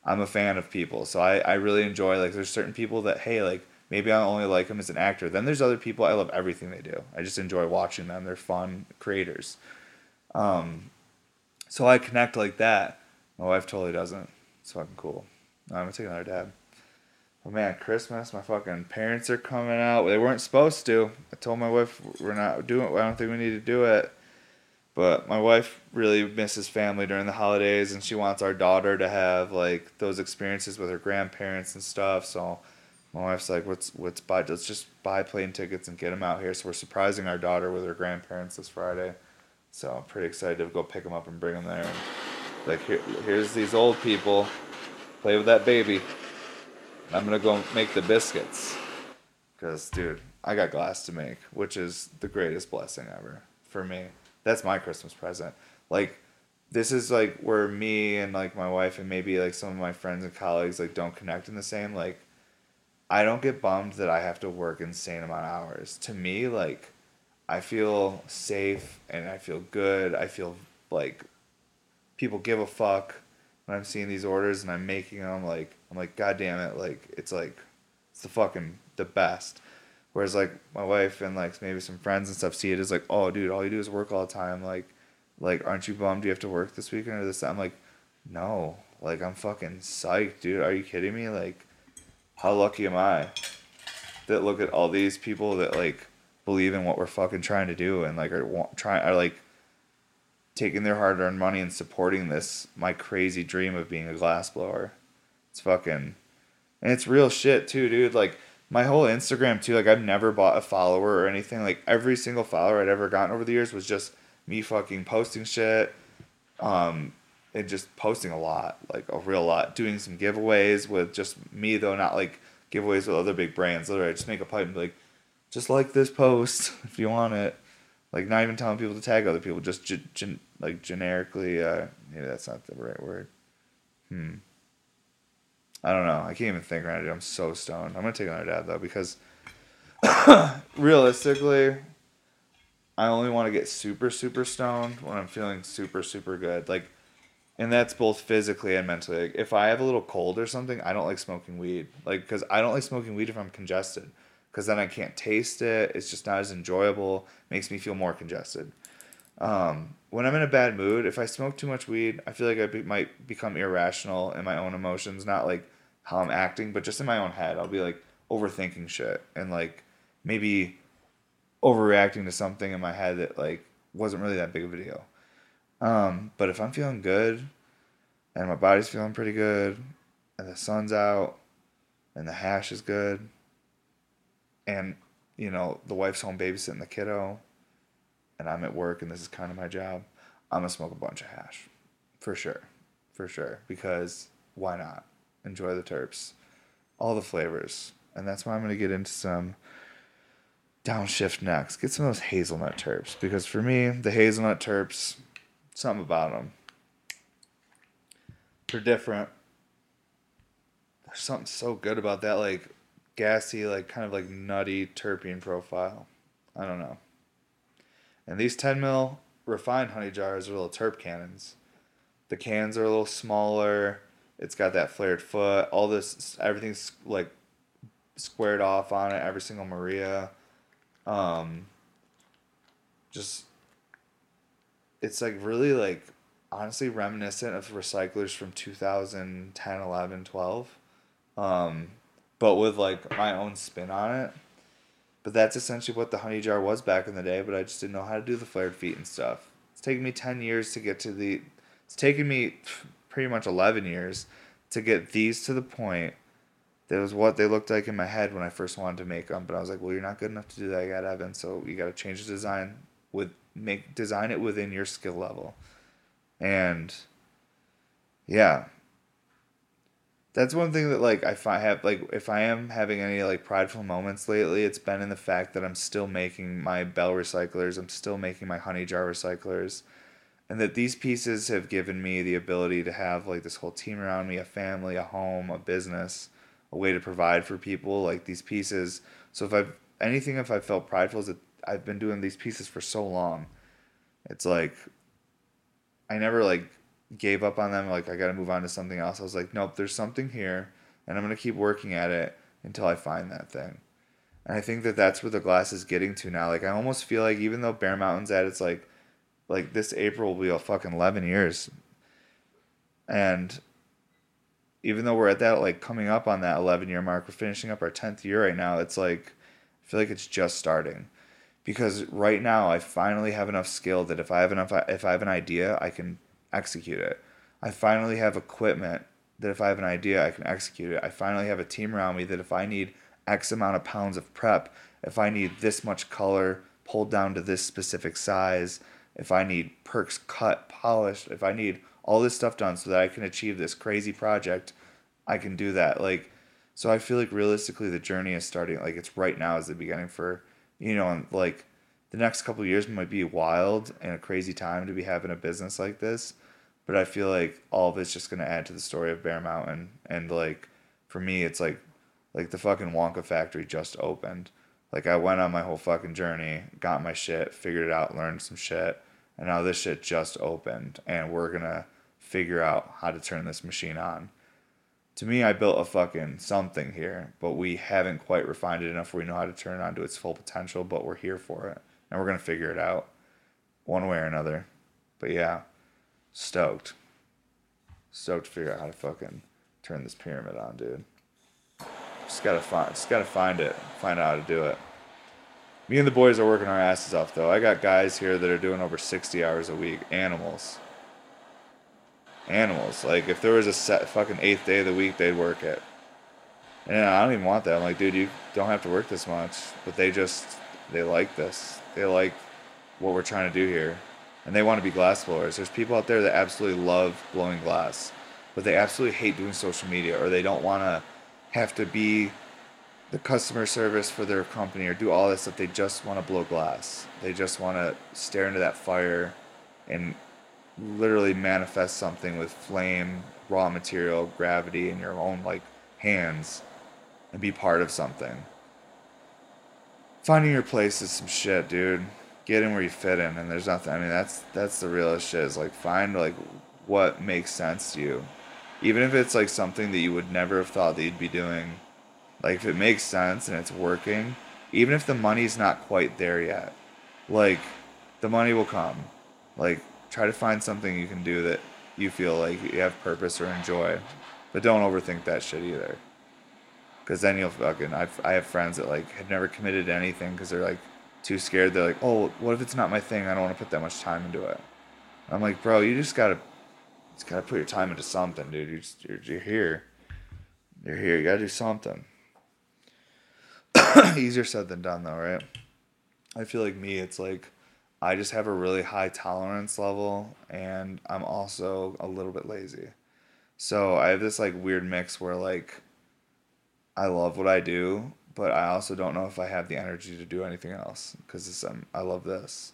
I'm a fan of people, so I, I really enjoy like there's certain people that hey like maybe I only like them as an actor. Then there's other people I love everything they do. I just enjoy watching them. They're fun creators. Um, so I connect like that. My wife totally doesn't. It's fucking cool. I'm gonna take another dab. Oh man, Christmas! My fucking parents are coming out. They weren't supposed to. I told my wife we're not doing. it. I don't think we need to do it. But my wife really misses family during the holidays, and she wants our daughter to have like those experiences with her grandparents and stuff. So my wife's like, "Let's let's buy let's just buy plane tickets and get them out here." So we're surprising our daughter with her grandparents this Friday. So I'm pretty excited to go pick them up and bring them there. And, like here, here's these old people. Play with that baby. I'm gonna go make the biscuits. Cause dude, I got glass to make, which is the greatest blessing ever for me. That's my Christmas present. Like this is like where me and like my wife and maybe like some of my friends and colleagues like don't connect in the same like I don't get bummed that I have to work insane amount of hours. To me, like I feel safe and I feel good. I feel like people give a fuck when I'm seeing these orders and I'm making them. Like I'm like, God damn it! Like it's like it's the fucking the best. Whereas like my wife and like maybe some friends and stuff see it as like, oh dude, all you do is work all the time. Like, like aren't you bummed you have to work this weekend or this? I'm like, no. Like I'm fucking psyched, dude. Are you kidding me? Like, how lucky am I that look at all these people that like believe in what we're fucking trying to do and like are trying are like taking their hard earned money and supporting this my crazy dream of being a glass blower. It's fucking, and it's real shit too, dude. Like my whole Instagram too. Like I've never bought a follower or anything. Like every single follower I'd ever gotten over the years was just me fucking posting shit, um, and just posting a lot, like a real lot. Doing some giveaways with just me though, not like giveaways with other big brands. Literally, I just make a pipe and be like, just like this post if you want it. Like not even telling people to tag other people, just ge- gen- like generically. Uh, maybe that's not the right word. Hmm. I don't know. I can't even think right now. I'm so stoned. I'm gonna take another dab though because realistically, I only want to get super super stoned when I'm feeling super super good. Like, and that's both physically and mentally. Like, if I have a little cold or something, I don't like smoking weed. Like, cause I don't like smoking weed if I'm congested, cause then I can't taste it. It's just not as enjoyable. Makes me feel more congested. Um, when I'm in a bad mood, if I smoke too much weed, I feel like I be, might become irrational in my own emotions. Not like how I'm acting, but just in my own head. I'll be like overthinking shit and like maybe overreacting to something in my head that like wasn't really that big of a deal. Um, but if I'm feeling good and my body's feeling pretty good and the sun's out and the hash is good and you know the wife's home babysitting the kiddo and I'm at work and this is kind of my job, I'm gonna smoke a bunch of hash. For sure, for sure. Because why not? Enjoy the terps, all the flavors, and that's why I'm gonna get into some downshift next. Get some of those hazelnut terps. Because for me, the hazelnut terps, something about them. They're different. There's something so good about that, like gassy, like kind of like nutty terpene profile. I don't know. And these 10 mil refined honey jars are little terp cannons. The cans are a little smaller. It's got that flared foot. All this, everything's like squared off on it. Every single Maria. Um, just it's like really like honestly reminiscent of recyclers from 2010 11 12 um, but with like my own spin on it but that's essentially what the honey jar was back in the day but i just didn't know how to do the flared feet and stuff it's taken me 10 years to get to the it's taken me pretty much 11 years to get these to the point that was what they looked like in my head when I first wanted to make them. But I was like, well, you're not good enough to do that yet, Evan. So you got to change the design with make design it within your skill level, and yeah, that's one thing that like if I have like if I am having any like prideful moments lately, it's been in the fact that I'm still making my bell recyclers. I'm still making my honey jar recyclers. And that these pieces have given me the ability to have like this whole team around me, a family, a home, a business, a way to provide for people like these pieces. So if I've anything, if I felt prideful, is that I've been doing these pieces for so long. It's like I never like gave up on them. Like I got to move on to something else. I was like, nope, there's something here, and I'm gonna keep working at it until I find that thing. And I think that that's where the glass is getting to now. Like I almost feel like even though Bear Mountain's at its like, like this April will be a fucking eleven years, and even though we're at that like coming up on that 11 year mark we're finishing up our 10th year right now it's like i feel like it's just starting because right now i finally have enough skill that if i have enough if i have an idea i can execute it i finally have equipment that if i have an idea i can execute it i finally have a team around me that if i need x amount of pounds of prep if i need this much color pulled down to this specific size if i need percs cut polished if i need all this stuff done so that I can achieve this crazy project, I can do that. Like, so I feel like realistically the journey is starting. Like, it's right now is the beginning for, you know, like the next couple years might be wild and a crazy time to be having a business like this. But I feel like all of it's just gonna add to the story of Bear Mountain. And like, for me, it's like, like the fucking Wonka factory just opened. Like I went on my whole fucking journey, got my shit, figured it out, learned some shit, and now this shit just opened, and we're gonna figure out how to turn this machine on. To me, I built a fucking something here, but we haven't quite refined it enough where we know how to turn it on to its full potential, but we're here for it. And we're going to figure it out one way or another. But yeah, stoked. Stoked to figure out how to fucking turn this pyramid on, dude. Just gotta find, just gotta find it, find out how to do it. Me and the boys are working our asses off, though. I got guys here that are doing over 60 hours a week. Animals animals. Like if there was a set fucking eighth day of the week, they'd work it. And I don't even want that. I'm like, dude, you don't have to work this much. But they just, they like this. They like what we're trying to do here. And they want to be glass blowers. There's people out there that absolutely love blowing glass, but they absolutely hate doing social media or they don't want to have to be the customer service for their company or do all this stuff. They just want to blow glass. They just want to stare into that fire and literally manifest something with flame, raw material, gravity in your own like hands and be part of something. Finding your place is some shit, dude. Get in where you fit in, and there's nothing. I mean, that's that's the realest shit. Is like find like what makes sense to you, even if it's like something that you would never have thought that you'd be doing. Like if it makes sense and it's working, even if the money's not quite there yet, like the money will come. Like try to find something you can do that you feel like you have purpose or enjoy, but don't overthink that shit either. Because then you'll fucking. I've, I have friends that like have never committed to anything because they're like too scared. They're like, oh, what if it's not my thing? I don't want to put that much time into it. I'm like, bro, you just gotta, just gotta put your time into something, dude. You're just, you're, you're here. You're here. You gotta do something. Easier said than done, though, right? I feel like me, it's like I just have a really high tolerance level, and I'm also a little bit lazy. So I have this like weird mix where like I love what I do, but I also don't know if I have the energy to do anything else because um, I love this.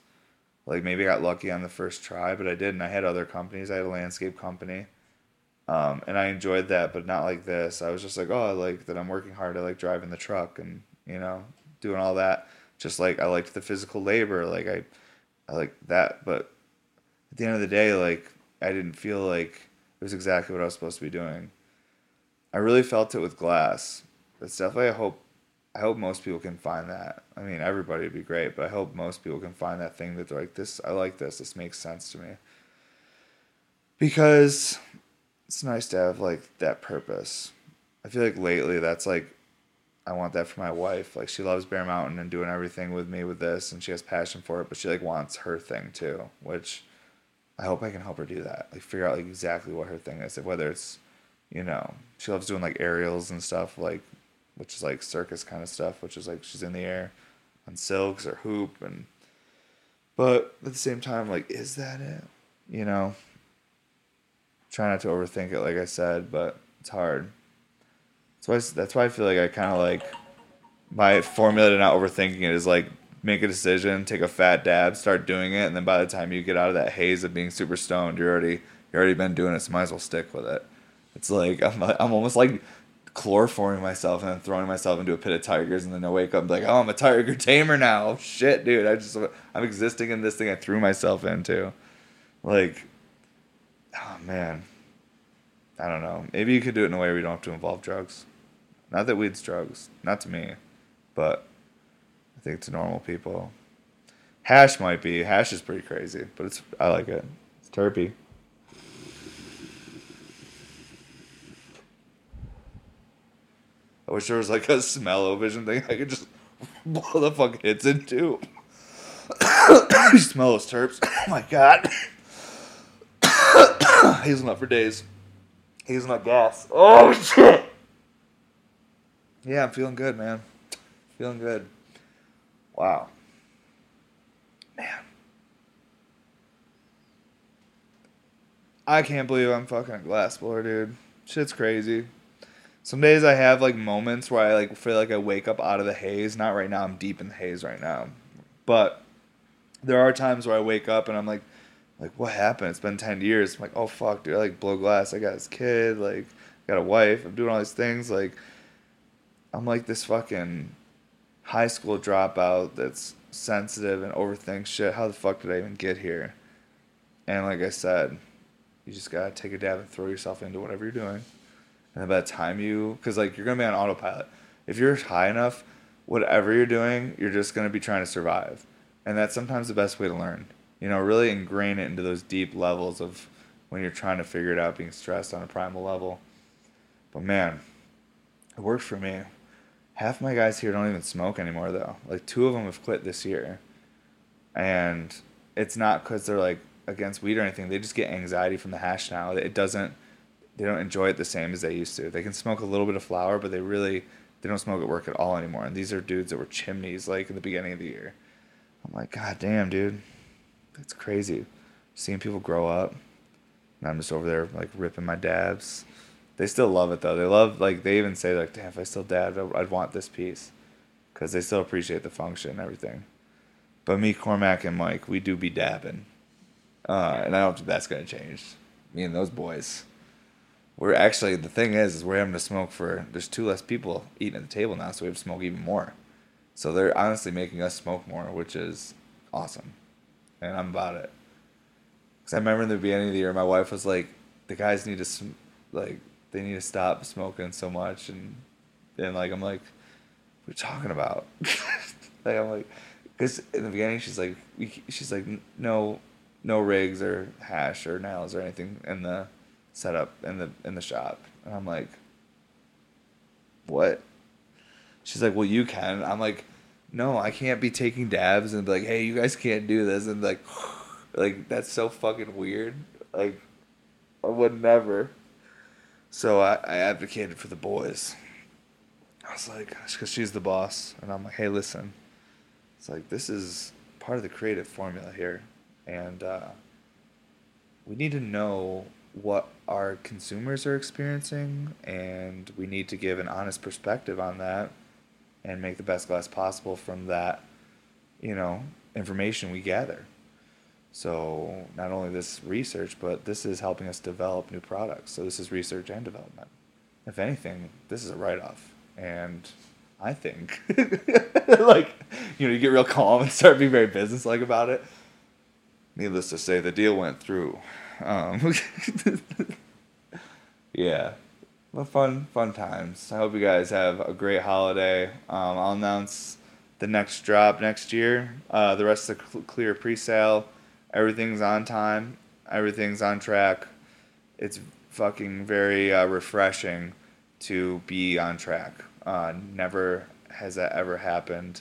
Like maybe I got lucky on the first try, but I didn't. I had other companies. I had a landscape company, um, and I enjoyed that, but not like this. I was just like, oh, I like that I'm working hard. I like driving the truck and you know doing all that. Just like I liked the physical labor. Like I, I like that. But at the end of the day, like I didn't feel like it was exactly what I was supposed to be doing. I really felt it with glass it's definitely I hope I hope most people can find that. I mean, everybody would be great, but I hope most people can find that thing that they're like, this, I like this. This makes sense to me. Because it's nice to have like that purpose. I feel like lately that's like, I want that for my wife. Like she loves Bear Mountain and doing everything with me with this, and she has passion for it. But she like wants her thing too, which I hope I can help her do that. Like figure out like exactly what her thing is. Whether it's, you know, she loves doing like aerials and stuff. Like which is like circus kind of stuff, which is like she's in the air on silks or hoop and but at the same time like is that it? You know. Try not to overthink it like I said, but it's hard. That's why that's why I feel like I kind of like my formula to not overthinking it is like make a decision, take a fat dab, start doing it, and then by the time you get out of that haze of being super stoned, you're already you already been doing it. So might as well stick with it. It's like I'm I'm almost like chloroforming myself and then throwing myself into a pit of tigers and then I wake up and be like, oh, I'm a tiger tamer now. Shit, dude. I just I'm existing in this thing I threw myself into. Like, oh man. I don't know. Maybe you could do it in a way where you don't have to involve drugs. Not that weed's drugs. Not to me. But I think to normal people. Hash might be. Hash is pretty crazy, but it's I like it. It's terpy. I wish there was like a smell-o-vision thing I could just blow the fuck hits into. smell those terps. Oh my god. Hazelnut for days. Hazelnut gas. Oh shit. Yeah, I'm feeling good, man. Feeling good. Wow. Man. I can't believe I'm fucking a glass blower, dude. Shit's crazy. Some days I have like moments where I like feel like I wake up out of the haze. Not right now. I'm deep in the haze right now. But there are times where I wake up and I'm like, like what happened? It's been ten years. I'm like, oh fuck, dude. I like blow glass. I got this kid. Like, got a wife. I'm doing all these things. Like, I'm like this fucking high school dropout that's sensitive and overthinks shit. How the fuck did I even get here? And like I said, you just gotta take a dab and throw yourself into whatever you're doing and by the time you because like you're gonna be on autopilot if you're high enough whatever you're doing you're just gonna be trying to survive and that's sometimes the best way to learn you know really ingrain it into those deep levels of when you're trying to figure it out being stressed on a primal level. But man it worked for me. Half my guys here don't even smoke anymore though. Like two of them have quit this year. And it's not because they're like against weed or anything. They just get anxiety from the hash now. It doesn't they don't enjoy it the same as they used to. They can smoke a little bit of flower, but they really they don't smoke at work at all anymore. And these are dudes that were chimneys like in the beginning of the year. I'm like, God damn, dude, that's crazy. Seeing people grow up, and I'm just over there like ripping my dabs. They still love it though. They love like they even say like, damn, if I still dabbed, I'd want this piece, because they still appreciate the function and everything. But me, Cormac, and Mike, we do be dabbing, uh, and I don't think that's gonna change. Me and those boys we're actually the thing is, is we're having to smoke for there's two less people eating at the table now, so we have to smoke even more. So they're honestly making us smoke more, which is awesome, and I'm about it. Cause I remember in the beginning of the year, my wife was like, "The guys need to sm- like they need to stop smoking so much," and then like I'm like, "What are you talking about?" like I'm like, because in the beginning she's like, we, she's like, no, no rigs or hash or nails or anything in the setup in the in the shop, and I'm like, what? She's like, well, you can. I'm like, no, I can't be taking dabs and be like, hey, you guys can't do this, and like, like that's so fucking weird. Like, I would never. So I, I advocated for the boys. I was like, because she's the boss, and I'm like, hey, listen, it's like this is part of the creative formula here, and uh, we need to know what our consumers are experiencing, and we need to give an honest perspective on that and make the best glass possible from that, you know, information we gather. So not only this research, but this is helping us develop new products. So this is research and development. If anything, this is a write-off, and I think, like, you know, you get real calm and start being very business-like about it. Needless to say, the deal went through. Um, yeah, but fun, fun times. I hope you guys have a great holiday. Um, I'll announce the next drop next year. Uh, the rest of the clear pre-sale. Everything's on time. Everything's on track. It's fucking very uh, refreshing to be on track. Uh, never has that ever happened.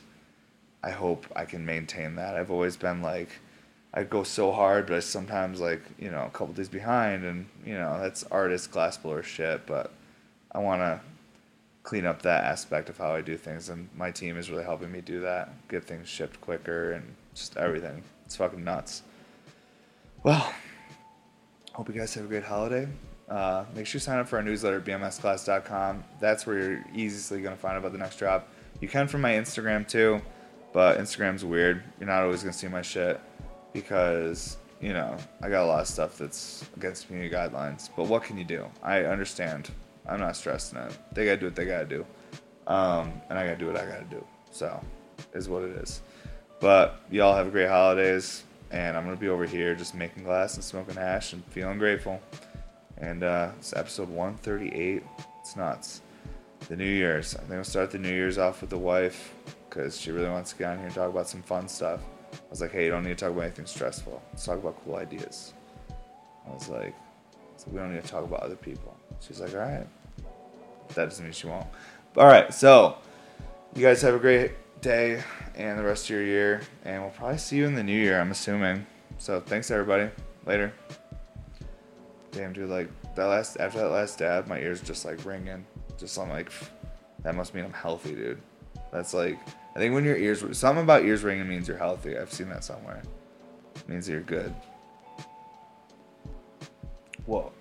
I hope I can maintain that. I've always been like I go so hard, but I sometimes like you know a couple days behind, and you know that's artist glass blower shit. But I want to clean up that aspect of how I do things, and my team is really helping me do that. Get things shipped quicker and just everything. It's fucking nuts. Well, hope you guys have a great holiday. Uh, make sure you sign up for our newsletter bmsglass.com. That's where you're easily going to find out about the next drop. You can from my Instagram too, but Instagram's weird. You're not always going to see my shit because you know I got a lot of stuff that's against community guidelines. But what can you do? I understand. I'm not stressing it. They gotta do what they gotta do, um, and I gotta do what I gotta do. So, is what it is. But y'all have a great holidays, and I'm gonna be over here just making glass and smoking hash and feeling grateful. And uh, it's episode 138. It's nuts. The New Year's. I think I'll start the New Year's off with the wife because she really wants to get on here and talk about some fun stuff. I was like, hey, you don't need to talk about anything stressful. Let's talk about cool ideas. I was like, so we don't need to talk about other people. She's like, all right. That doesn't mean she won't. All right, so you guys have a great day and the rest of your year, and we'll probably see you in the new year, I'm assuming. So thanks, everybody. Later. Damn, dude, like that last after that last dab, my ears just like ringing. Just I'm like, that must mean I'm healthy, dude. That's like I think when your ears, something about ears ringing means you're healthy. I've seen that somewhere. It means you're good. Whoa.